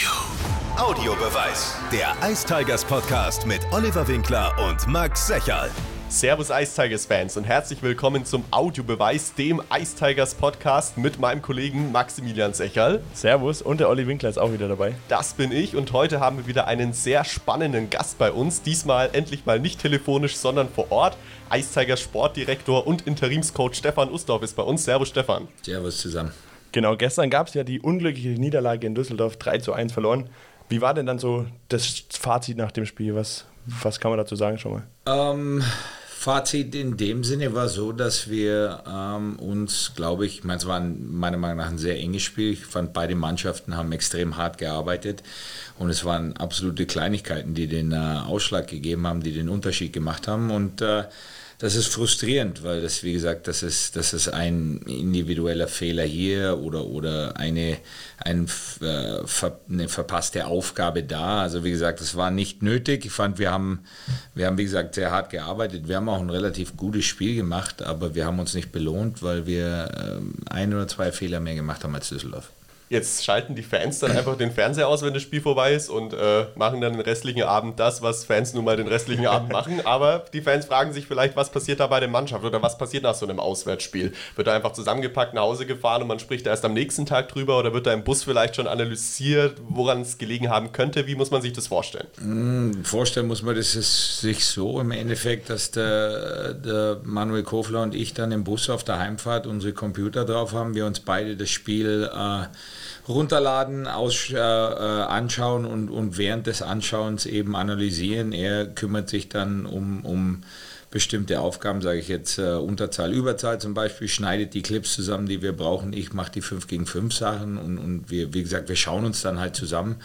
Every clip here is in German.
you. Audiobeweis. Der Ice Tigers Podcast mit Oliver Winkler und Max Secherl. Servus Ice Tigers Fans und herzlich willkommen zum Audiobeweis, dem Ice Tigers Podcast mit meinem Kollegen Maximilian Secherl. Servus und der Olli Winkler ist auch wieder dabei. Das bin ich und heute haben wir wieder einen sehr spannenden Gast bei uns. Diesmal endlich mal nicht telefonisch, sondern vor Ort. Ice Tigers Sportdirektor und Interimscoach Stefan Ustorf ist bei uns. Servus Stefan. Servus zusammen. Genau, gestern gab es ja die unglückliche Niederlage in Düsseldorf 3 zu 1 verloren. Wie war denn dann so das Fazit nach dem Spiel? Was, was kann man dazu sagen schon mal? Ähm, Fazit in dem Sinne war so, dass wir ähm, uns, glaube ich, ich meine, es war ein, meiner Meinung nach ein sehr enges Spiel. Ich fand, beide Mannschaften haben extrem hart gearbeitet und es waren absolute Kleinigkeiten, die den äh, Ausschlag gegeben haben, die den Unterschied gemacht haben und äh, das ist frustrierend, weil das, wie gesagt, das ist, das ist ein individueller Fehler hier oder, oder eine, ein, äh, eine verpasste Aufgabe da. Also wie gesagt, das war nicht nötig. Ich fand, wir haben, wir haben, wie gesagt, sehr hart gearbeitet. Wir haben auch ein relativ gutes Spiel gemacht, aber wir haben uns nicht belohnt, weil wir äh, ein oder zwei Fehler mehr gemacht haben als Düsseldorf. Jetzt schalten die Fans dann einfach den Fernseher aus, wenn das Spiel vorbei ist und äh, machen dann den restlichen Abend das, was Fans nun mal den restlichen Abend machen. Aber die Fans fragen sich vielleicht, was passiert da bei der Mannschaft oder was passiert nach so einem Auswärtsspiel? Wird da einfach zusammengepackt nach Hause gefahren und man spricht erst am nächsten Tag drüber oder wird da im Bus vielleicht schon analysiert, woran es gelegen haben könnte? Wie muss man sich das vorstellen? Mm, vorstellen muss man das sich so im Endeffekt, dass der, der Manuel Kofler und ich dann im Bus auf der Heimfahrt unsere Computer drauf haben, wir uns beide das Spiel äh, runterladen, aus, äh, anschauen und, und während des Anschauens eben analysieren. Er kümmert sich dann um, um bestimmte Aufgaben, sage ich jetzt, äh, Unterzahl, Überzahl zum Beispiel, schneidet die Clips zusammen, die wir brauchen. Ich mache die 5 gegen 5 Sachen und, und wir, wie gesagt, wir schauen uns dann halt zusammen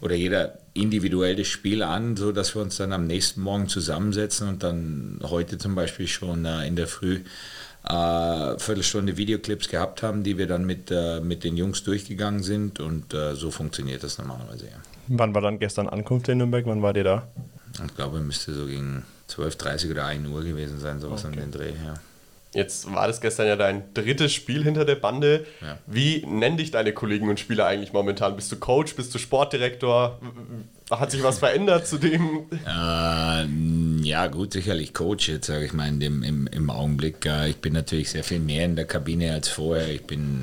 oder jeder individuell das Spiel an, so dass wir uns dann am nächsten Morgen zusammensetzen und dann heute zum Beispiel schon äh, in der Früh äh, Viertelstunde Videoclips gehabt haben, die wir dann mit, äh, mit den Jungs durchgegangen sind und äh, so funktioniert das normalerweise. Ja. Wann war dann gestern Ankunft in Nürnberg? Wann war der da? Ich glaube, müsste so gegen 12.30 oder 1 Uhr gewesen sein, sowas okay. an den Dreh. Ja. Jetzt war das gestern ja dein drittes Spiel hinter der Bande. Ja. Wie nennen dich deine Kollegen und Spieler eigentlich momentan? Bist du Coach? Bist du Sportdirektor? Hat sich was verändert zu dem? Äh, ja, gut, sicherlich Coach jetzt, sage ich mal, in dem, im, im Augenblick. Äh, ich bin natürlich sehr viel mehr in der Kabine als vorher. Ich bin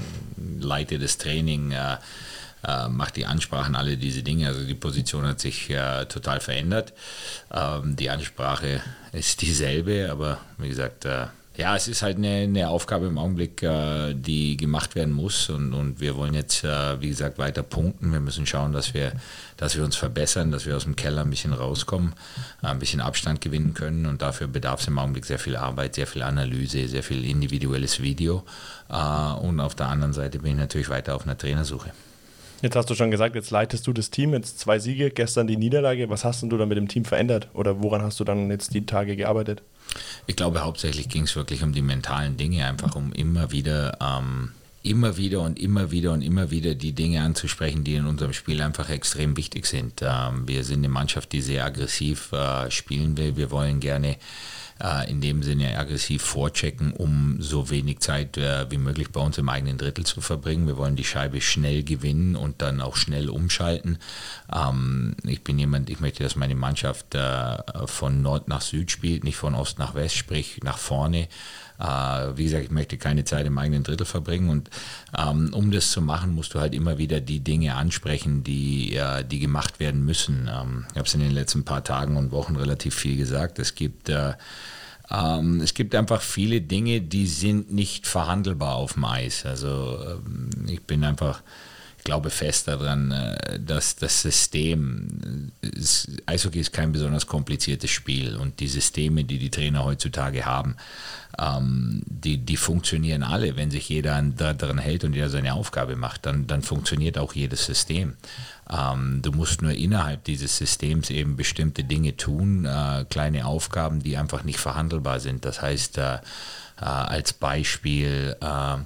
leite das Training. Äh, äh, macht die Ansprachen, alle diese Dinge. Also die Position hat sich äh, total verändert. Ähm, die Ansprache ist dieselbe, aber wie gesagt, äh, ja, es ist halt eine, eine Aufgabe im Augenblick, äh, die gemacht werden muss und, und wir wollen jetzt, äh, wie gesagt, weiter punkten. Wir müssen schauen, dass wir, dass wir uns verbessern, dass wir aus dem Keller ein bisschen rauskommen, äh, ein bisschen Abstand gewinnen können und dafür bedarf es im Augenblick sehr viel Arbeit, sehr viel Analyse, sehr viel individuelles Video und auf der anderen Seite bin ich natürlich weiter auf einer Trainersuche. Jetzt hast du schon gesagt, jetzt leitest du das Team, jetzt zwei Siege, gestern die Niederlage. Was hast du dann mit dem Team verändert oder woran hast du dann jetzt die Tage gearbeitet? Ich glaube, hauptsächlich ging es wirklich um die mentalen Dinge, einfach um immer wieder, ähm, immer wieder und immer wieder und immer wieder die Dinge anzusprechen, die in unserem Spiel einfach extrem wichtig sind. Ähm, wir sind eine Mannschaft, die sehr aggressiv äh, spielen will. Wir wollen gerne äh, in dem Sinne aggressiv vorchecken, um so wenig Zeit äh, wie möglich bei uns im eigenen Drittel zu verbringen. Wir wollen die Scheibe schnell gewinnen und dann auch schnell umschalten. Ähm, ich bin jemand, ich möchte, dass meine Mannschaft äh, von Nord nach Süd spielt, nicht von Ost nach West, sprich nach vorne. Äh, wie gesagt, ich möchte keine Zeit im eigenen Drittel verbringen und ähm, um das zu machen, musst du halt immer wieder die Dinge ansprechen, die, äh, die gemacht werden müssen. Ähm, ich habe es in den letzten paar Tagen und Wochen relativ viel gesagt. Es gibt äh, ähm, es gibt einfach viele Dinge, die sind nicht verhandelbar auf dem Eis. Also ähm, ich bin einfach glaube fest daran, äh, dass das System, Eishockey ist kein besonders kompliziertes Spiel und die Systeme, die die Trainer heutzutage haben, ähm, die, die funktionieren alle. Wenn sich jeder daran hält und jeder seine Aufgabe macht, dann, dann funktioniert auch jedes System. Ähm, du musst nur innerhalb dieses Systems eben bestimmte Dinge tun, äh, kleine Aufgaben, die einfach nicht verhandelbar sind. Das heißt, äh, äh, als Beispiel äh,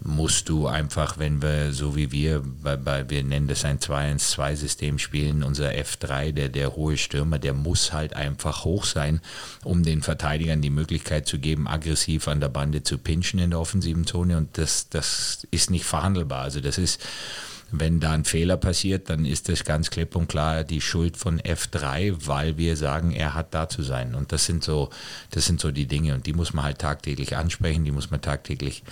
musst du einfach, wenn wir so wie wir, bei, bei, wir nennen das ein 2-1-2-System spielen, unser F3, der, der hohe Stürmer, der muss halt einfach hoch sein, um den Verteidigern die Möglichkeit zu geben, aggressiv an der Bande zu pinchen in der offensiven Zone und das, das ist nicht verhandelbar. Also das ist wenn da ein Fehler passiert, dann ist das ganz klipp und klar die Schuld von F3, weil wir sagen, er hat da zu sein. Und das sind so, das sind so die Dinge und die muss man halt tagtäglich ansprechen, die muss man tagtäglich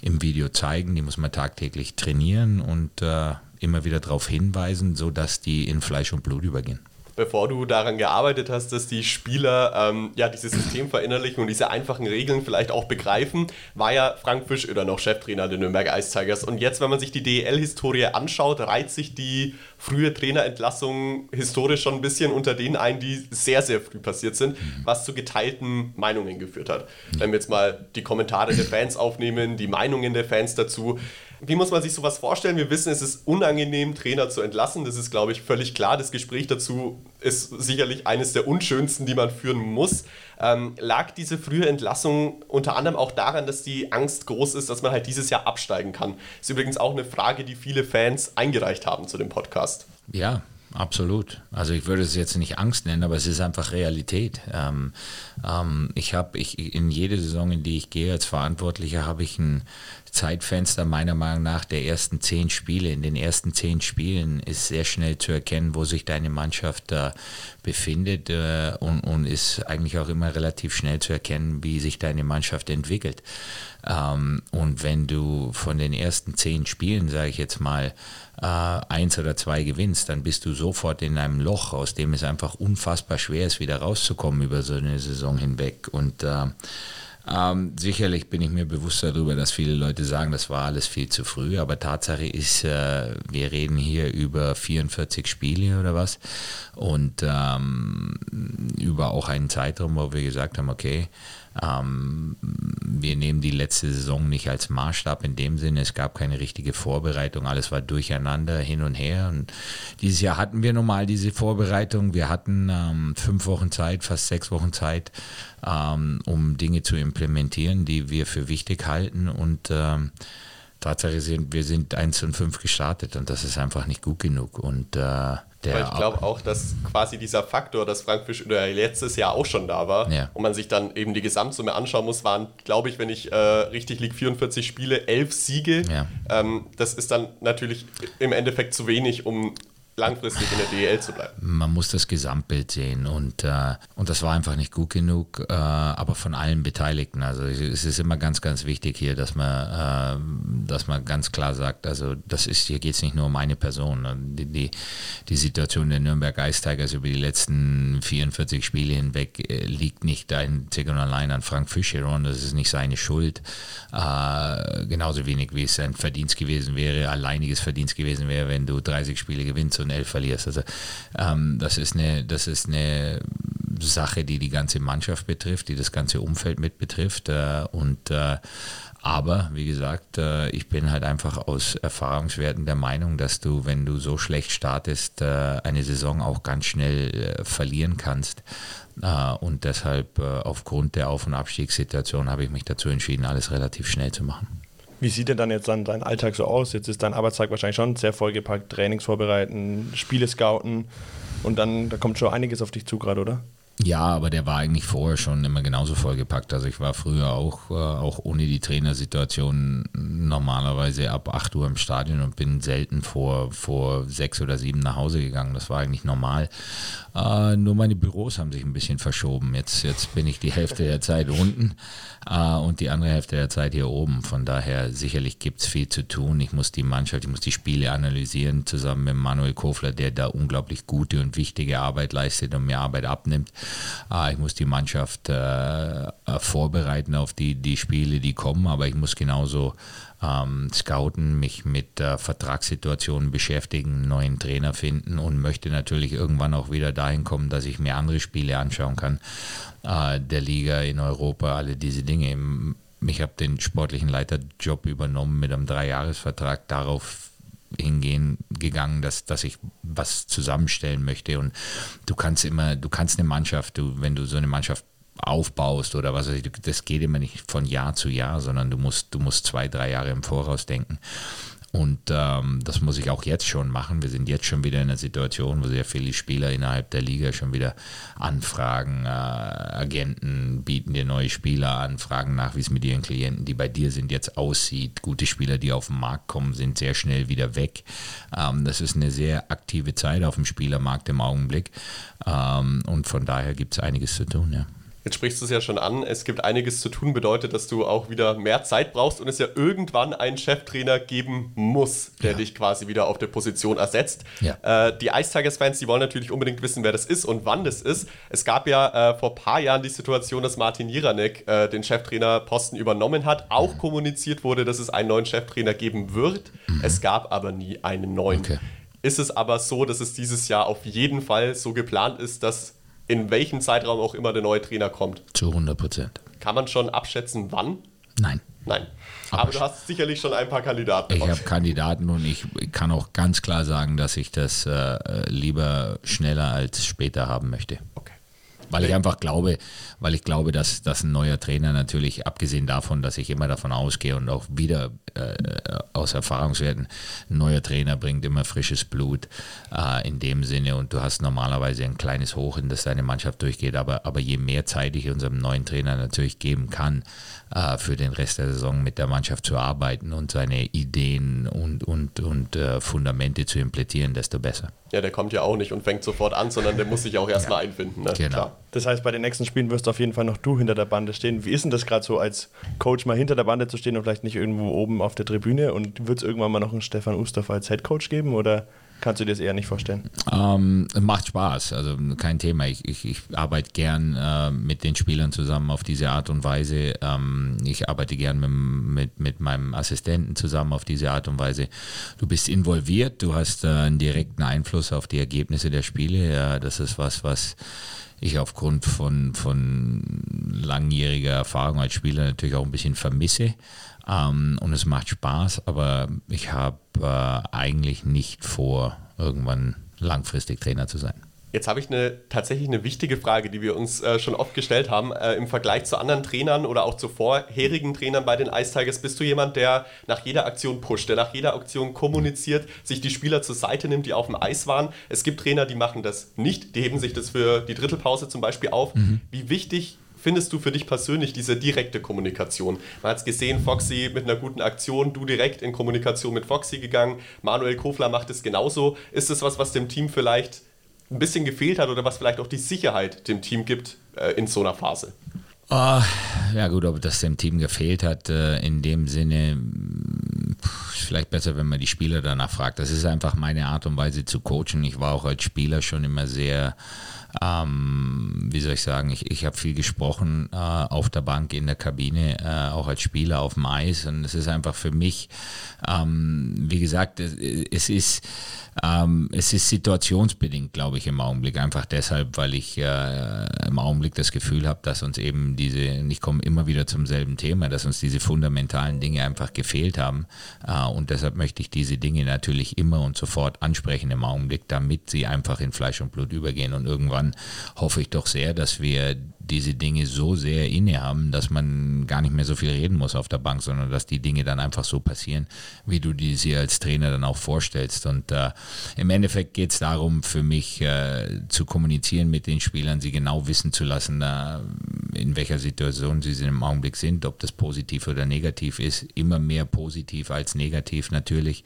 im Video zeigen, die muss man tagtäglich trainieren und äh, immer wieder darauf hinweisen, sodass die in Fleisch und Blut übergehen bevor du daran gearbeitet hast, dass die Spieler ähm, ja dieses System verinnerlichen und diese einfachen Regeln vielleicht auch begreifen, war ja Frank Fischöder noch Cheftrainer der Nürnberg Ice Tigers. Und jetzt, wenn man sich die DEL-Historie anschaut, reiht sich die frühe Trainerentlassung historisch schon ein bisschen unter denen ein, die sehr, sehr früh passiert sind, was zu geteilten Meinungen geführt hat. Wenn wir jetzt mal die Kommentare der Fans aufnehmen, die Meinungen der Fans dazu, wie muss man sich sowas vorstellen? Wir wissen, es ist unangenehm, Trainer zu entlassen. Das ist, glaube ich, völlig klar. Das Gespräch dazu ist sicherlich eines der unschönsten, die man führen muss. Ähm, lag diese frühe Entlassung unter anderem auch daran, dass die Angst groß ist, dass man halt dieses Jahr absteigen kann? Ist übrigens auch eine Frage, die viele Fans eingereicht haben zu dem Podcast. Ja, Absolut. Also ich würde es jetzt nicht Angst nennen, aber es ist einfach Realität. Ähm, ähm, ich habe ich in jede Saison, in die ich gehe als Verantwortlicher, habe ich ein Zeitfenster meiner Meinung nach der ersten zehn Spiele. In den ersten zehn Spielen ist sehr schnell zu erkennen, wo sich deine Mannschaft äh, befindet äh, und, und ist eigentlich auch immer relativ schnell zu erkennen, wie sich deine Mannschaft entwickelt. Ähm, und wenn du von den ersten zehn Spielen, sage ich jetzt mal, äh, eins oder zwei gewinnst, dann bist du sofort in einem Loch, aus dem es einfach unfassbar schwer ist, wieder rauszukommen über so eine Saison hinweg. Und äh, ähm, sicherlich bin ich mir bewusst darüber, dass viele Leute sagen, das war alles viel zu früh, aber Tatsache ist, äh, wir reden hier über 44 Spiele oder was. Und ähm, über auch einen Zeitraum, wo wir gesagt haben, okay, ähm, wir nehmen die letzte Saison nicht als Maßstab in dem Sinne. Es gab keine richtige Vorbereitung. Alles war durcheinander, hin und her. Und dieses Jahr hatten wir normal diese Vorbereitung. Wir hatten ähm, fünf Wochen Zeit, fast sechs Wochen Zeit, ähm, um Dinge zu implementieren, die wir für wichtig halten. Und ähm, Tatsache sind, wir sind 1 und 5 gestartet und das ist einfach nicht gut genug. Und äh, der Weil ich glaube auch, dass quasi dieser Faktor, dass Frank Fisch letztes Jahr auch schon da war ja. und man sich dann eben die Gesamtsumme anschauen muss, waren, glaube ich, wenn ich äh, richtig liege, 44 Spiele, 11 Siege. Ja. Ähm, das ist dann natürlich im Endeffekt zu wenig, um langfristig in der DEL zu bleiben. Man muss das Gesamtbild sehen und, äh, und das war einfach nicht gut genug, äh, aber von allen Beteiligten. Also es ist immer ganz, ganz wichtig hier, dass man, äh, dass man ganz klar sagt, also das ist, hier geht es nicht nur um eine Person. Die, die, die Situation der Nürnberg Ice über die letzten 44 Spiele hinweg äh, liegt nicht einzig und allein an Frank Fischeron, das ist nicht seine Schuld. Äh, genauso wenig wie es sein Verdienst gewesen wäre, alleiniges Verdienst gewesen wäre, wenn du 30 Spiele gewinnst elf verlierst. Also ähm, das, ist eine, das ist eine Sache, die die ganze Mannschaft betrifft, die das ganze Umfeld mit betrifft. Äh, und äh, aber wie gesagt, äh, ich bin halt einfach aus Erfahrungswerten der Meinung, dass du, wenn du so schlecht startest, äh, eine Saison auch ganz schnell äh, verlieren kannst. Äh, und deshalb aufgrund der Auf- und Abstiegssituation habe ich mich dazu entschieden, alles relativ schnell zu machen. Wie sieht denn dann jetzt dann dein Alltag so aus? Jetzt ist dein Arbeitstag wahrscheinlich schon sehr vollgepackt, Trainings vorbereiten, Spiele scouten und dann da kommt schon einiges auf dich zu gerade, oder? Ja, aber der war eigentlich vorher schon immer genauso vollgepackt. Also ich war früher auch, äh, auch ohne die Trainersituation normalerweise ab 8 Uhr im Stadion und bin selten vor, vor 6 oder 7 nach Hause gegangen. Das war eigentlich normal. Äh, nur meine Büros haben sich ein bisschen verschoben. Jetzt, jetzt bin ich die Hälfte der Zeit unten äh, und die andere Hälfte der Zeit hier oben. Von daher sicherlich gibt es viel zu tun. Ich muss die Mannschaft, ich muss die Spiele analysieren, zusammen mit Manuel Kofler, der da unglaublich gute und wichtige Arbeit leistet und mir Arbeit abnimmt. Äh, ich muss die Mannschaft äh, vorbereiten auf die, die Spiele, die kommen, aber ich muss genauso ähm, scouten, mich mit äh, Vertragssituationen beschäftigen, neuen Trainer finden und möchte natürlich irgendwann auch wieder dahin kommen, dass ich mir andere Spiele anschauen kann, äh, der Liga in Europa, alle diese Dinge. Ich habe den sportlichen Leiterjob übernommen mit einem Dreijahresvertrag darauf hingehen gegangen, dass, dass ich was zusammenstellen möchte. Und du kannst immer, du kannst eine Mannschaft, du, wenn du so eine Mannschaft aufbaust oder was weiß ich, das geht immer nicht von Jahr zu Jahr, sondern du musst, du musst zwei, drei Jahre im Voraus denken. Und ähm, das muss ich auch jetzt schon machen. Wir sind jetzt schon wieder in einer Situation, wo sehr viele Spieler innerhalb der Liga schon wieder anfragen. Äh, Agenten bieten dir neue Spieler an, fragen nach, wie es mit ihren Klienten, die bei dir sind, jetzt aussieht. Gute Spieler, die auf den Markt kommen, sind sehr schnell wieder weg. Ähm, das ist eine sehr aktive Zeit auf dem Spielermarkt im Augenblick. Ähm, und von daher gibt es einiges zu tun. Ja. Jetzt sprichst du es ja schon an, es gibt einiges zu tun, bedeutet, dass du auch wieder mehr Zeit brauchst und es ja irgendwann einen Cheftrainer geben muss, der ja. dich quasi wieder auf der Position ersetzt. Ja. Äh, die Ice Tigers-Fans, die wollen natürlich unbedingt wissen, wer das ist und wann das ist. Es gab ja äh, vor ein paar Jahren die Situation, dass Martin Jiranek äh, den Cheftrainerposten übernommen hat. Auch mhm. kommuniziert wurde, dass es einen neuen Cheftrainer geben wird. Mhm. Es gab aber nie einen neuen. Okay. Ist es aber so, dass es dieses Jahr auf jeden Fall so geplant ist, dass in welchem Zeitraum auch immer der neue Trainer kommt. Zu 100 Prozent. Kann man schon abschätzen, wann? Nein. Nein. Aber, Aber du hast sicherlich schon ein paar Kandidaten. Ich habe Kandidaten und ich kann auch ganz klar sagen, dass ich das äh, lieber schneller als später haben möchte. Weil ich einfach glaube, weil ich glaube, dass, dass ein neuer Trainer natürlich, abgesehen davon, dass ich immer davon ausgehe und auch wieder äh, aus Erfahrungswerten, ein neuer Trainer bringt immer frisches Blut äh, in dem Sinne. Und du hast normalerweise ein kleines Hoch, in das deine Mannschaft durchgeht, aber, aber je mehr Zeit ich unserem neuen Trainer natürlich geben kann, äh, für den Rest der Saison mit der Mannschaft zu arbeiten und seine Ideen und, und, und äh, Fundamente zu implementieren, desto besser. Ja, der kommt ja auch nicht und fängt sofort an, sondern der muss sich auch erstmal ja. einfinden. Ne? Genau. Klar. Das heißt, bei den nächsten Spielen wirst du auf jeden Fall noch du hinter der Bande stehen. Wie ist denn das gerade so, als Coach mal hinter der Bande zu stehen und vielleicht nicht irgendwo oben auf der Tribüne? Und wird es irgendwann mal noch einen Stefan Ustorf als Headcoach geben oder kannst du dir das eher nicht vorstellen? Ähm, macht Spaß, also kein Thema. Ich, ich, ich arbeite gern äh, mit den Spielern zusammen auf diese Art und Weise. Ähm, ich arbeite gern mit, mit, mit meinem Assistenten zusammen auf diese Art und Weise. Du bist involviert, du hast äh, einen direkten Einfluss auf die Ergebnisse der Spiele. Ja, das ist was, was ich aufgrund von, von langjähriger Erfahrung als Spieler natürlich auch ein bisschen vermisse. Ähm, und es macht Spaß, aber ich habe äh, eigentlich nicht vor, irgendwann langfristig Trainer zu sein. Jetzt habe ich eine, tatsächlich eine wichtige Frage, die wir uns äh, schon oft gestellt haben. Äh, Im Vergleich zu anderen Trainern oder auch zu vorherigen Trainern bei den Ice Tigers, bist du jemand, der nach jeder Aktion pusht, der nach jeder Aktion kommuniziert, sich die Spieler zur Seite nimmt, die auf dem Eis waren. Es gibt Trainer, die machen das nicht, die heben sich das für die Drittelpause zum Beispiel auf. Mhm. Wie wichtig findest du für dich persönlich diese direkte Kommunikation? Man hat es gesehen, Foxy mit einer guten Aktion, du direkt in Kommunikation mit Foxy gegangen, Manuel Kofler macht es genauso. Ist es was, was dem Team vielleicht ein bisschen gefehlt hat oder was vielleicht auch die Sicherheit dem Team gibt äh, in so einer Phase? Oh, ja gut, ob das dem Team gefehlt hat, äh, in dem Sinne, vielleicht besser, wenn man die Spieler danach fragt. Das ist einfach meine Art und Weise zu coachen. Ich war auch als Spieler schon immer sehr ähm, wie soll ich sagen, ich, ich habe viel gesprochen äh, auf der Bank, in der Kabine, äh, auch als Spieler auf dem Eis. Und es ist einfach für mich, ähm, wie gesagt, es, es ist ähm, es ist situationsbedingt, glaube ich, im Augenblick. Einfach deshalb, weil ich äh, im Augenblick das Gefühl habe, dass uns eben diese, und ich komme immer wieder zum selben Thema, dass uns diese fundamentalen Dinge einfach gefehlt haben. Äh, und deshalb möchte ich diese Dinge natürlich immer und sofort ansprechen im Augenblick, damit sie einfach in Fleisch und Blut übergehen. Und irgendwann hoffe ich doch sehr, dass wir diese Dinge so sehr inne haben, dass man gar nicht mehr so viel reden muss auf der Bank, sondern dass die Dinge dann einfach so passieren, wie du die sie als Trainer dann auch vorstellst. Und äh, im Endeffekt geht es darum, für mich äh, zu kommunizieren mit den Spielern, sie genau wissen zu lassen, äh, in welcher Situation sie im Augenblick sind, ob das positiv oder negativ ist. Immer mehr positiv als negativ natürlich,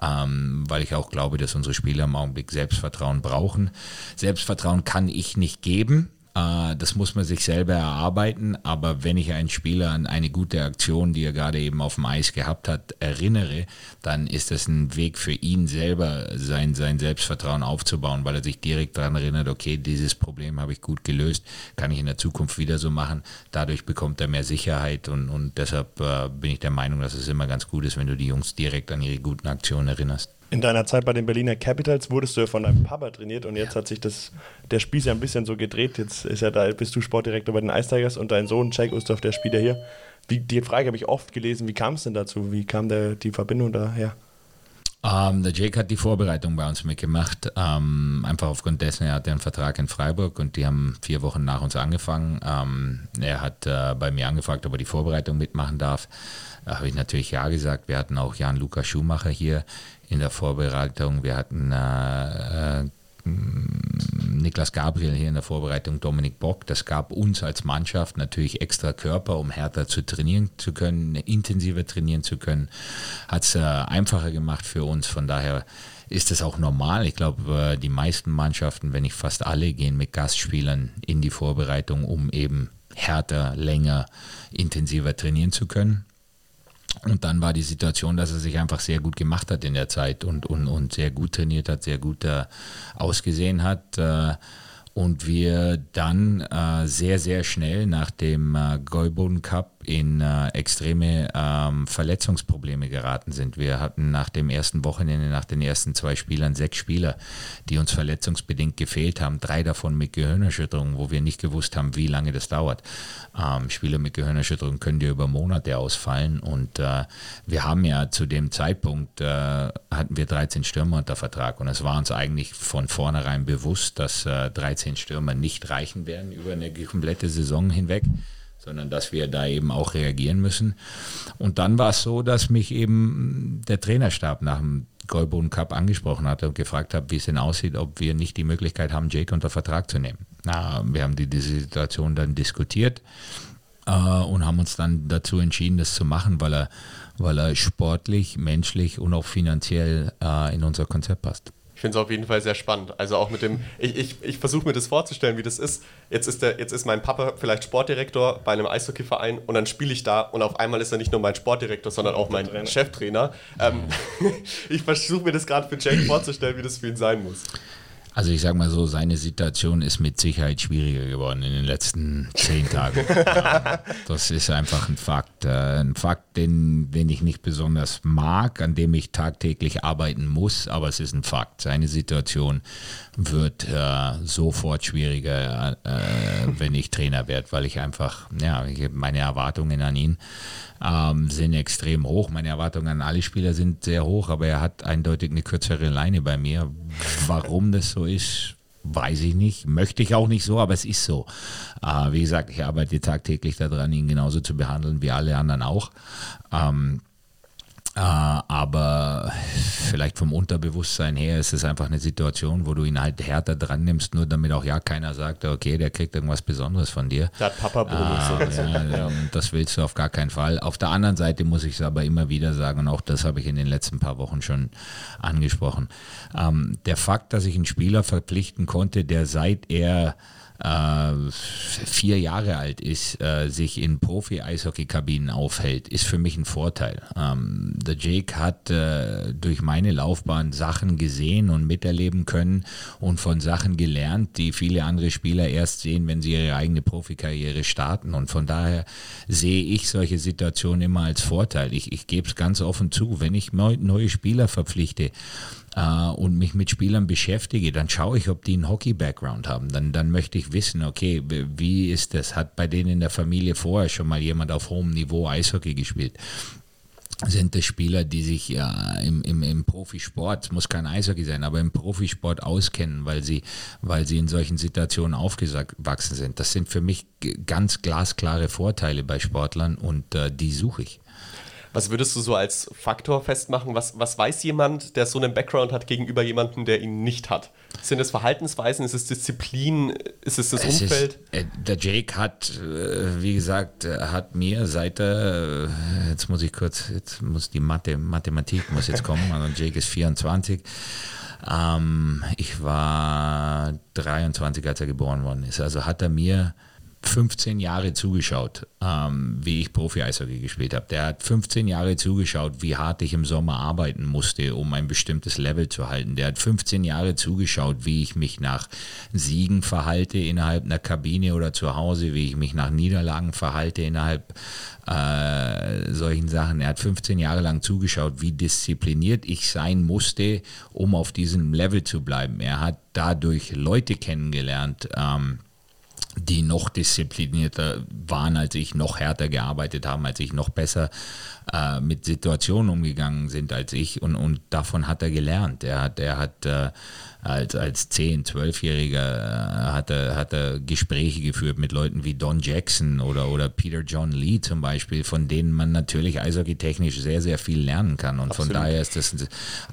ähm, weil ich auch glaube, dass unsere Spieler im Augenblick Selbstvertrauen brauchen. Selbstvertrauen kann ich nicht geben das muss man sich selber erarbeiten, aber wenn ich einen Spieler an eine gute Aktion, die er gerade eben auf dem Eis gehabt hat, erinnere, dann ist das ein Weg für ihn selber, sein, sein Selbstvertrauen aufzubauen, weil er sich direkt daran erinnert, okay, dieses Problem habe ich gut gelöst, kann ich in der Zukunft wieder so machen. Dadurch bekommt er mehr Sicherheit und, und deshalb äh, bin ich der Meinung, dass es immer ganz gut ist, wenn du die Jungs direkt an ihre guten Aktionen erinnerst. In deiner Zeit bei den Berliner Capitals wurdest du ja von deinem Papa trainiert und jetzt hat sich das, der Spieß ja ein bisschen so gedreht. Jetzt ist ja da, bist du Sportdirektor bei den Ice Tigers und dein Sohn Jack Ustorf, der Spieler hier. Wie, die Frage habe ich oft gelesen, wie kam es denn dazu? Wie kam der, die Verbindung daher? Ähm, der Jake hat die Vorbereitung bei uns mitgemacht. Ähm, einfach aufgrund dessen, er hatte einen Vertrag in Freiburg und die haben vier Wochen nach uns angefangen. Ähm, er hat äh, bei mir angefragt, ob er die Vorbereitung mitmachen darf. Da habe ich natürlich ja gesagt. Wir hatten auch Jan-Luca Schumacher hier in der Vorbereitung. Wir hatten äh, äh, Niklas Gabriel hier in der Vorbereitung, Dominik Bock. Das gab uns als Mannschaft natürlich extra Körper, um härter zu trainieren zu können, intensiver trainieren zu können. Hat es äh, einfacher gemacht für uns. Von daher ist das auch normal. Ich glaube, äh, die meisten Mannschaften, wenn nicht fast alle, gehen mit Gastspielern in die Vorbereitung, um eben härter, länger, intensiver trainieren zu können. Und dann war die Situation, dass er sich einfach sehr gut gemacht hat in der Zeit und, und, und sehr gut trainiert hat, sehr gut äh, ausgesehen hat. Äh, und wir dann äh, sehr, sehr schnell nach dem äh, Gäuboden Cup in äh, extreme ähm, Verletzungsprobleme geraten sind. Wir hatten nach dem ersten Wochenende, nach den ersten zwei Spielern, sechs Spieler, die uns verletzungsbedingt gefehlt haben. Drei davon mit Gehirnerschütterung, wo wir nicht gewusst haben, wie lange das dauert. Ähm, Spieler mit Gehirnerschütterung können dir über Monate ausfallen. Und äh, wir haben ja zu dem Zeitpunkt, äh, hatten wir 13 Stürmer unter Vertrag. Und es war uns eigentlich von vornherein bewusst, dass 13 äh, Stürmer nicht reichen werden über eine komplette Saison hinweg sondern dass wir da eben auch reagieren müssen. Und dann war es so, dass mich eben der Trainerstab nach dem Goldboden Cup angesprochen hat und gefragt hat, wie es denn aussieht, ob wir nicht die Möglichkeit haben, Jake unter Vertrag zu nehmen. Na, wir haben die, diese Situation dann diskutiert äh, und haben uns dann dazu entschieden, das zu machen, weil er, weil er sportlich, menschlich und auch finanziell äh, in unser Konzept passt finde es auf jeden Fall sehr spannend. Also auch mit dem, ich, ich, ich versuche mir das vorzustellen, wie das ist. Jetzt ist, der, jetzt ist mein Papa vielleicht Sportdirektor bei einem Eishockeyverein und dann spiele ich da und auf einmal ist er nicht nur mein Sportdirektor, sondern auch mein Trainer. Cheftrainer. Ähm, ich versuche mir das gerade für Jake vorzustellen, wie das für ihn sein muss. Also ich sage mal so, seine Situation ist mit Sicherheit schwieriger geworden in den letzten zehn Tagen. das ist einfach ein Fakt. Äh, ein Fakt, den, den ich nicht besonders mag, an dem ich tagtäglich arbeiten muss, aber es ist ein Fakt. Seine Situation wird äh, sofort schwieriger, äh, wenn ich Trainer werde, weil ich einfach, ja, ich meine Erwartungen an ihn ähm, sind extrem hoch. Meine Erwartungen an alle Spieler sind sehr hoch, aber er hat eindeutig eine kürzere Leine bei mir. Warum das so ist, weiß ich nicht. Möchte ich auch nicht so, aber es ist so. Äh, wie gesagt, ich arbeite tagtäglich daran, ihn genauso zu behandeln wie alle anderen auch. Ähm, äh, aber vielleicht vom Unterbewusstsein her ist es einfach eine Situation, wo du ihn halt härter dran nimmst, nur damit auch ja keiner sagt, okay, der kriegt irgendwas Besonderes von dir. Der hat Papa-Bonus. Äh, ja, ja, und das willst du auf gar keinen Fall. Auf der anderen Seite muss ich es aber immer wieder sagen, und auch das habe ich in den letzten paar Wochen schon angesprochen. Ähm, der Fakt, dass ich einen Spieler verpflichten konnte, der seit er äh, vier Jahre alt ist, äh, sich in Profi-Eishockey-Kabinen aufhält, ist für mich ein Vorteil. Ähm, der Jake hat äh, durch meine Laufbahn Sachen gesehen und miterleben können und von Sachen gelernt, die viele andere Spieler erst sehen, wenn sie ihre eigene Profikarriere starten. Und von daher sehe ich solche Situationen immer als Vorteil. Ich, ich gebe es ganz offen zu, wenn ich neue Spieler verpflichte, äh, und mich mit Spielern beschäftige, dann schaue ich, ob die einen Hockey-Background haben. Dann, dann möchte ich wissen, okay, wie ist das? Hat bei denen in der Familie vorher schon mal jemand auf hohem Niveau Eishockey gespielt? sind das Spieler, die sich ja im, im, im Profisport, muss kein Eishockey sein, aber im Profisport auskennen, weil sie, weil sie in solchen Situationen aufgewachsen sind. Das sind für mich ganz glasklare Vorteile bei Sportlern und äh, die suche ich. Was würdest du so als Faktor festmachen? Was, was weiß jemand, der so einen Background hat, gegenüber jemandem, der ihn nicht hat? Sind es Verhaltensweisen? Ist es Disziplin? Ist es das es Umfeld? Ist, äh, der Jake hat, äh, wie gesagt, hat mir seit er, äh, jetzt muss ich kurz, jetzt muss die Mathe, Mathematik muss jetzt kommen, also Jake ist 24. Ähm, ich war 23, als er geboren worden ist. Also hat er mir 15 Jahre zugeschaut, ähm, wie ich Profi-Eishockey gespielt habe. Der hat 15 Jahre zugeschaut, wie hart ich im Sommer arbeiten musste, um ein bestimmtes Level zu halten. Der hat 15 Jahre zugeschaut, wie ich mich nach Siegen verhalte innerhalb einer Kabine oder zu Hause, wie ich mich nach Niederlagen verhalte innerhalb äh, solchen Sachen. Er hat 15 Jahre lang zugeschaut, wie diszipliniert ich sein musste, um auf diesem Level zu bleiben. Er hat dadurch Leute kennengelernt, ähm, die noch disziplinierter waren als ich, noch härter gearbeitet haben als ich, noch besser äh, mit Situationen umgegangen sind als ich und, und davon hat er gelernt. Er hat, er hat äh, als, als 10-, 12-Jähriger äh, hat, er, hat er Gespräche geführt mit Leuten wie Don Jackson oder, oder Peter John Lee zum Beispiel, von denen man natürlich eishockey-technisch sehr, sehr viel lernen kann und Absolut. von daher ist das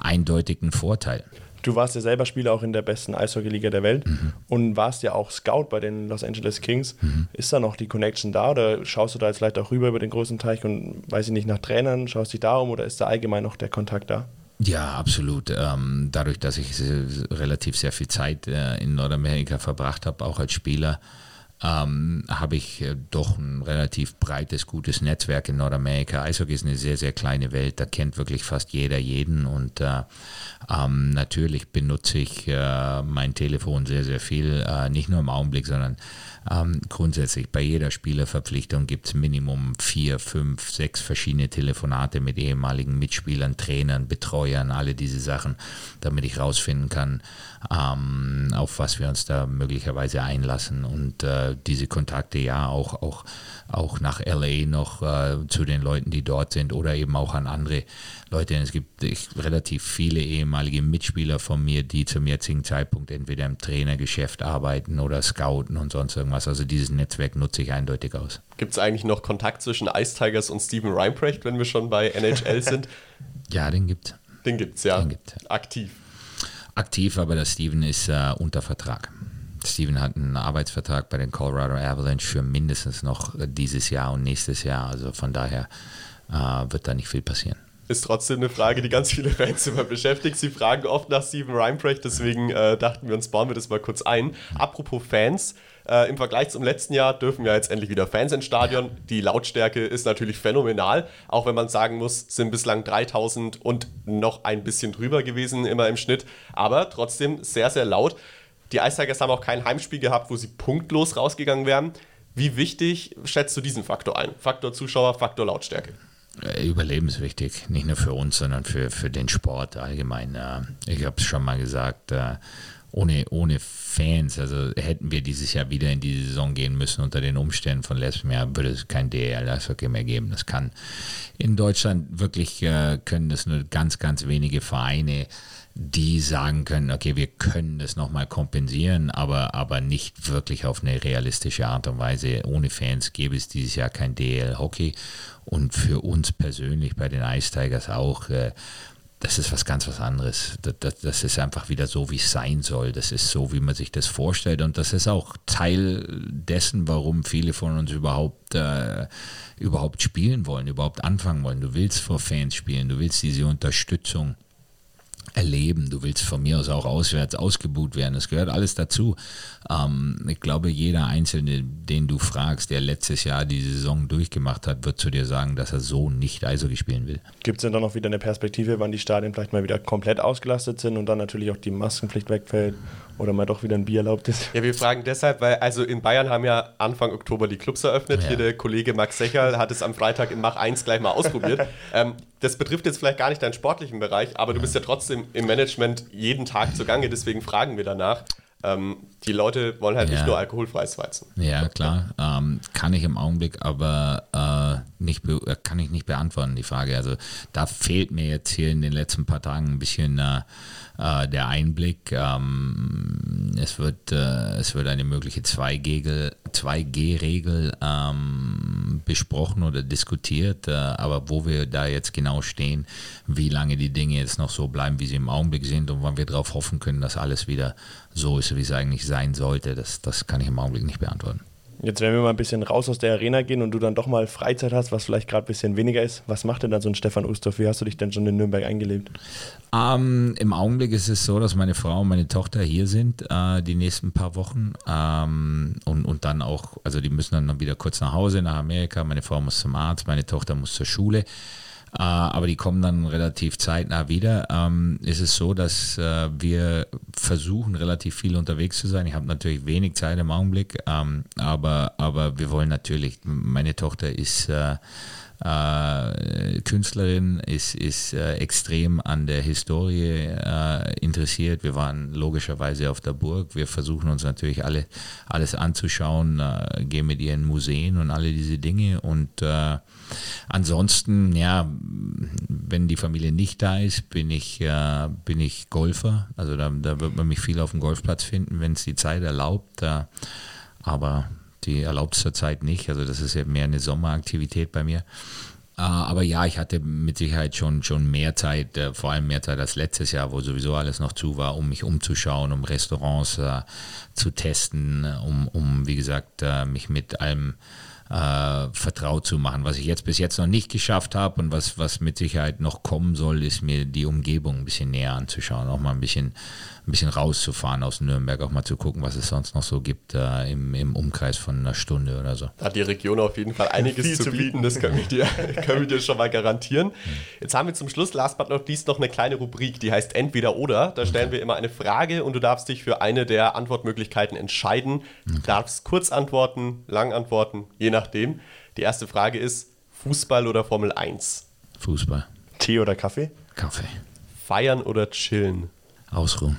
eindeutig ein Vorteil. Du warst ja selber Spieler auch in der besten Eishockey-Liga der Welt mhm. und warst ja auch Scout bei den Los Angeles Kings. Mhm. Ist da noch die Connection da oder schaust du da jetzt vielleicht auch rüber über den großen Teich und weiß ich nicht nach Trainern, schaust dich da um oder ist da allgemein noch der Kontakt da? Ja, absolut. Ähm, dadurch, dass ich relativ sehr viel Zeit äh, in Nordamerika verbracht habe, auch als Spieler, ähm, habe ich äh, doch ein relativ breites, gutes Netzwerk in Nordamerika. Eishockey ist eine sehr, sehr kleine Welt, da kennt wirklich fast jeder jeden und äh, ähm, natürlich benutze ich äh, mein Telefon sehr, sehr viel, äh, nicht nur im Augenblick, sondern ähm, grundsätzlich bei jeder Spielerverpflichtung gibt es Minimum vier, fünf, sechs verschiedene Telefonate mit ehemaligen Mitspielern, Trainern, Betreuern, alle diese Sachen, damit ich rausfinden kann, ähm, auf was wir uns da möglicherweise einlassen. Und äh, diese Kontakte ja auch, auch, auch nach LA noch äh, zu den Leuten, die dort sind oder eben auch an andere Leute. Es gibt ich, relativ viele ehemalige Mitspieler von mir, die zum jetzigen Zeitpunkt entweder im Trainergeschäft arbeiten oder scouten und sonst irgendwas. Also dieses Netzwerk nutze ich eindeutig aus. Gibt es eigentlich noch Kontakt zwischen Ice Tigers und Steven Reinprecht, wenn wir schon bei NHL sind? ja, den gibt Den gibt es, ja. Den gibt. Aktiv aktiv, aber der Steven ist äh, unter Vertrag. Steven hat einen Arbeitsvertrag bei den Colorado Avalanche für mindestens noch dieses Jahr und nächstes Jahr. Also von daher äh, wird da nicht viel passieren. Ist trotzdem eine Frage, die ganz viele Fans immer beschäftigt. Sie fragen oft nach Steven Reinprecht, deswegen äh, dachten wir uns, bauen wir das mal kurz ein. Apropos Fans, äh, Im Vergleich zum letzten Jahr dürfen ja jetzt endlich wieder Fans ins Stadion. Die Lautstärke ist natürlich phänomenal, auch wenn man sagen muss, sind bislang 3000 und noch ein bisschen drüber gewesen, immer im Schnitt. Aber trotzdem sehr, sehr laut. Die Ice Tigers haben auch kein Heimspiel gehabt, wo sie punktlos rausgegangen wären. Wie wichtig schätzt du diesen Faktor ein? Faktor Zuschauer, Faktor Lautstärke? Äh, überlebenswichtig, nicht nur für uns, sondern für, für den Sport allgemein. Ich habe es schon mal gesagt, äh, ohne, ohne Fans, also hätten wir dieses Jahr wieder in die Saison gehen müssen unter den Umständen von letztem Jahr, würde es kein DL-Eishockey mehr geben. Das kann in Deutschland wirklich, äh, können das nur ganz, ganz wenige Vereine, die sagen können, okay, wir können das nochmal kompensieren, aber, aber nicht wirklich auf eine realistische Art und Weise. Ohne Fans gäbe es dieses Jahr kein DL-Hockey und für uns persönlich bei den Ice Tigers auch. Äh, das ist was ganz was anderes. Das, das, das, ist einfach wieder so, wie es sein soll. Das ist so, wie man sich das vorstellt. Und das ist auch Teil dessen, warum viele von uns überhaupt, äh, überhaupt spielen wollen, überhaupt anfangen wollen. Du willst vor Fans spielen, du willst diese Unterstützung erleben. Du willst von mir aus auch auswärts ausgebucht werden. Das gehört alles dazu. Ähm, ich glaube, jeder Einzelne, den du fragst, der letztes Jahr die Saison durchgemacht hat, wird zu dir sagen, dass er so nicht Eishockey spielen will. Gibt es denn dann noch wieder eine Perspektive, wann die Stadien vielleicht mal wieder komplett ausgelastet sind und dann natürlich auch die Maskenpflicht wegfällt oder mal doch wieder ein Bier erlaubt ist? Ja, wir fragen deshalb, weil also in Bayern haben ja Anfang Oktober die Clubs eröffnet. Ja. Hier der Kollege Max Secherl hat es am Freitag in Mach 1 gleich mal ausprobiert. ähm, das betrifft jetzt vielleicht gar nicht deinen sportlichen Bereich, aber du bist ja trotzdem im Management jeden Tag zugange, deswegen fragen wir danach. Ähm, die Leute wollen halt ja. nicht nur alkoholfreies Weizen. Ja, klar. Ähm, kann ich im Augenblick aber äh, nicht, äh, kann ich nicht beantworten, die Frage. Also da fehlt mir jetzt hier in den letzten paar Tagen ein bisschen äh, äh der Einblick. Ähm, es, wird, äh, es wird eine mögliche 2G-Regel ähm, besprochen oder diskutiert, äh, aber wo wir da jetzt genau stehen, wie lange die Dinge jetzt noch so bleiben, wie sie im Augenblick sind und wann wir darauf hoffen können, dass alles wieder so ist, wie es eigentlich sein sollte, das, das kann ich im Augenblick nicht beantworten. Jetzt, wenn wir mal ein bisschen raus aus der Arena gehen und du dann doch mal Freizeit hast, was vielleicht gerade ein bisschen weniger ist, was macht denn dann so ein Stefan Ustorf? Wie hast du dich denn schon in Nürnberg eingelebt? Ähm, Im Augenblick ist es so, dass meine Frau und meine Tochter hier sind, äh, die nächsten paar Wochen. Ähm, und, und dann auch, also die müssen dann wieder kurz nach Hause, nach Amerika. Meine Frau muss zum Arzt, meine Tochter muss zur Schule. Äh, aber die kommen dann relativ zeitnah wieder. Ähm, ist es so, dass äh, wir versuchen, relativ viel unterwegs zu sein. Ich habe natürlich wenig Zeit im Augenblick, ähm, aber, aber wir wollen natürlich, meine Tochter ist äh, äh, Künstlerin, ist, ist äh, extrem an der Historie äh, interessiert. Wir waren logischerweise auf der Burg. Wir versuchen uns natürlich alle, alles anzuschauen, äh, gehen mit ihr in Museen und alle diese Dinge. Und äh, ansonsten, ja, wenn die Familie nicht da ist, bin ich, äh, bin ich Golfer. Also da, da wird man mich viel auf dem Golfplatz finden, wenn es die Zeit erlaubt. aber die erlaubt es zurzeit nicht. Also das ist ja mehr eine Sommeraktivität bei mir. Äh, aber ja, ich hatte mit Sicherheit schon, schon mehr Zeit, äh, vor allem mehr Zeit als letztes Jahr, wo sowieso alles noch zu war, um mich umzuschauen, um Restaurants äh, zu testen, um, um, wie gesagt, mich mit allem äh, vertraut zu machen. Was ich jetzt bis jetzt noch nicht geschafft habe und was, was mit Sicherheit noch kommen soll, ist mir die Umgebung ein bisschen näher anzuschauen, auch mal ein bisschen ein bisschen rauszufahren aus Nürnberg, auch mal zu gucken, was es sonst noch so gibt äh, im, im Umkreis von einer Stunde oder so. Da hat die Region auf jeden Fall einiges zu, bieten, das können wir, dir, können wir dir schon mal garantieren. Jetzt haben wir zum Schluss, last but not least, noch eine kleine Rubrik, die heißt Entweder oder. Da stellen okay. wir immer eine Frage und du darfst dich für eine der Antwortmöglichkeiten entscheiden. Du okay. darfst kurz antworten, lang antworten, je nachdem. Die erste Frage ist: Fußball oder Formel 1? Fußball. Tee oder Kaffee? Kaffee. Feiern oder chillen? Ausruhen.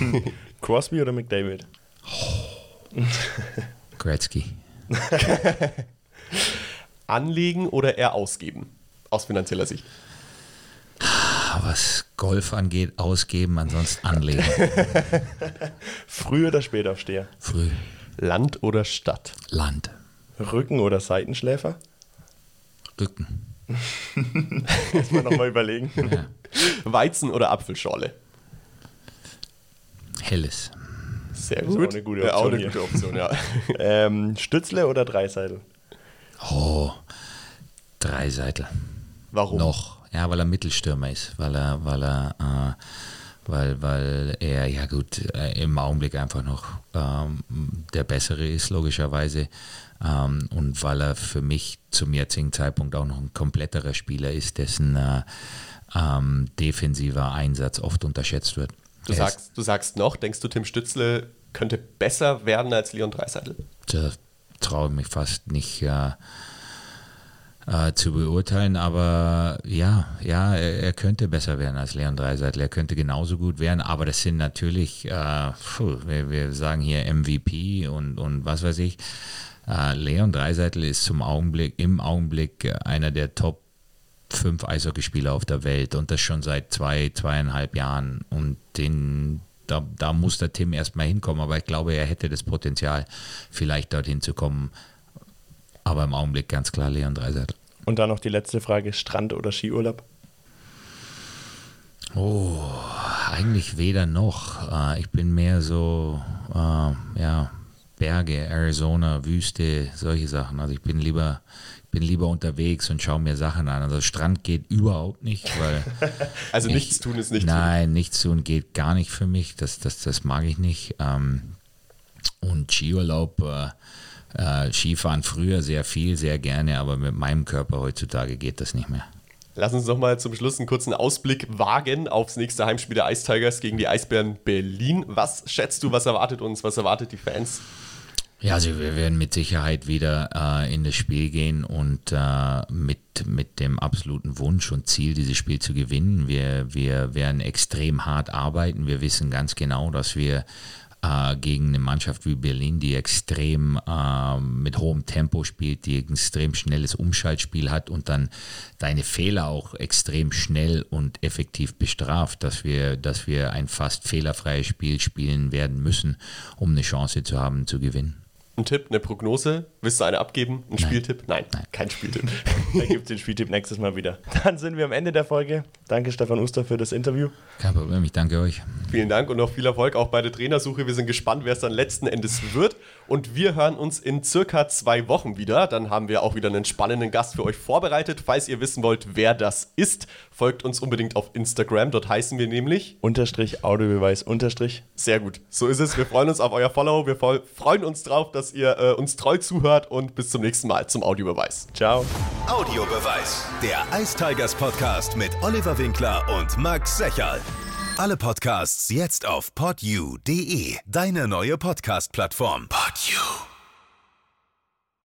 Crosby oder McDavid? Oh. Gretzky. Anlegen oder eher ausgeben? Aus finanzieller Sicht. Was Golf angeht, ausgeben, ansonsten anlegen. Früh oder spät aufsteher? Früh. Land oder Stadt? Land. Rücken oder Seitenschläfer? Rücken. Muss man nochmal überlegen. Ja. Weizen oder Apfelschorle? Helles. Sehr gut. Auch eine gute Option. Ja, auch eine gute Option, ja. ähm, Stützle oder Dreiseitel? Oh, Dreiseitel. Warum? Noch. Ja, weil er Mittelstürmer ist, weil er, weil er, äh, weil, weil er, ja gut, äh, im Augenblick einfach noch ähm, der Bessere ist, logischerweise. Ähm, und weil er für mich zum jetzigen Zeitpunkt auch noch ein kompletterer Spieler ist, dessen äh, ähm, defensiver Einsatz oft unterschätzt wird. Du sagst, du sagst noch, denkst du, Tim Stützle könnte besser werden als Leon Dreiseitel? Da traue ich mich fast nicht äh, äh, zu beurteilen, aber ja, ja, er, er, könnte besser werden als Leon Dreiseitel. Er könnte genauso gut werden, aber das sind natürlich, äh, puh, wir, wir, sagen hier MVP und, und was weiß ich. Äh, Leon Dreiseitel ist zum Augenblick, im Augenblick einer der Top fünf Eishockeyspieler auf der Welt und das schon seit zwei, zweieinhalb Jahren. Und den, da, da muss der Tim erstmal hinkommen, aber ich glaube, er hätte das Potenzial, vielleicht dorthin zu kommen. Aber im Augenblick ganz klar Leon Dreiseitel. Und dann noch die letzte Frage: Strand oder Skiurlaub? Oh, eigentlich weder noch. Äh, ich bin mehr so, äh, ja, Berge, Arizona, Wüste, solche Sachen. Also ich bin lieber, bin lieber unterwegs und schaue mir Sachen an. Also Strand geht überhaupt nicht, weil. also ich, nichts tun ist nicht Nein, tun. nichts tun geht gar nicht für mich. Das, das, das mag ich nicht. Ähm, und Skiurlaub, äh, äh, Skifahren früher sehr viel, sehr gerne, aber mit meinem Körper heutzutage geht das nicht mehr. Lass uns noch mal zum Schluss einen kurzen Ausblick wagen aufs nächste Heimspiel der Ice Tigers gegen die Eisbären Berlin. Was schätzt du, was erwartet uns, was erwartet die Fans? Ja, also wir werden mit Sicherheit wieder äh, in das Spiel gehen und äh, mit, mit dem absoluten Wunsch und Ziel, dieses Spiel zu gewinnen. Wir, wir werden extrem hart arbeiten. Wir wissen ganz genau, dass wir äh, gegen eine Mannschaft wie Berlin, die extrem äh, mit hohem Tempo spielt, die extrem schnelles Umschaltspiel hat und dann deine Fehler auch extrem schnell und effektiv bestraft, dass wir, dass wir ein fast fehlerfreies Spiel spielen werden müssen, um eine Chance zu haben, zu gewinnen. Ein Tipp, eine Prognose? Willst du eine abgeben? Ein. Spieltipp? Nein, Nein, kein Spieltipp. Dann gibt es den Spieltipp nächstes Mal wieder. Dann sind wir am Ende der Folge. Danke, Stefan Uster, für das Interview. Kein Problem, ich danke euch. Vielen Dank und noch viel Erfolg auch bei der Trainersuche. Wir sind gespannt, wer es dann letzten Endes wird. Und wir hören uns in circa zwei Wochen wieder. Dann haben wir auch wieder einen spannenden Gast für euch vorbereitet. Falls ihr wissen wollt, wer das ist, folgt uns unbedingt auf Instagram. Dort heißen wir nämlich Unterstrich Audiobeweis Unterstrich. Sehr gut. So ist es. Wir freuen uns auf euer Follow. Wir freuen uns drauf, dass ihr äh, uns treu zuhört und bis zum nächsten Mal zum Audiobeweis. Ciao. Audiobeweis, der Ice Tigers Podcast mit Oliver Winkler und Max Secherl. Alle Podcasts jetzt auf podyou.de, deine neue Podcast-Plattform. Podyou.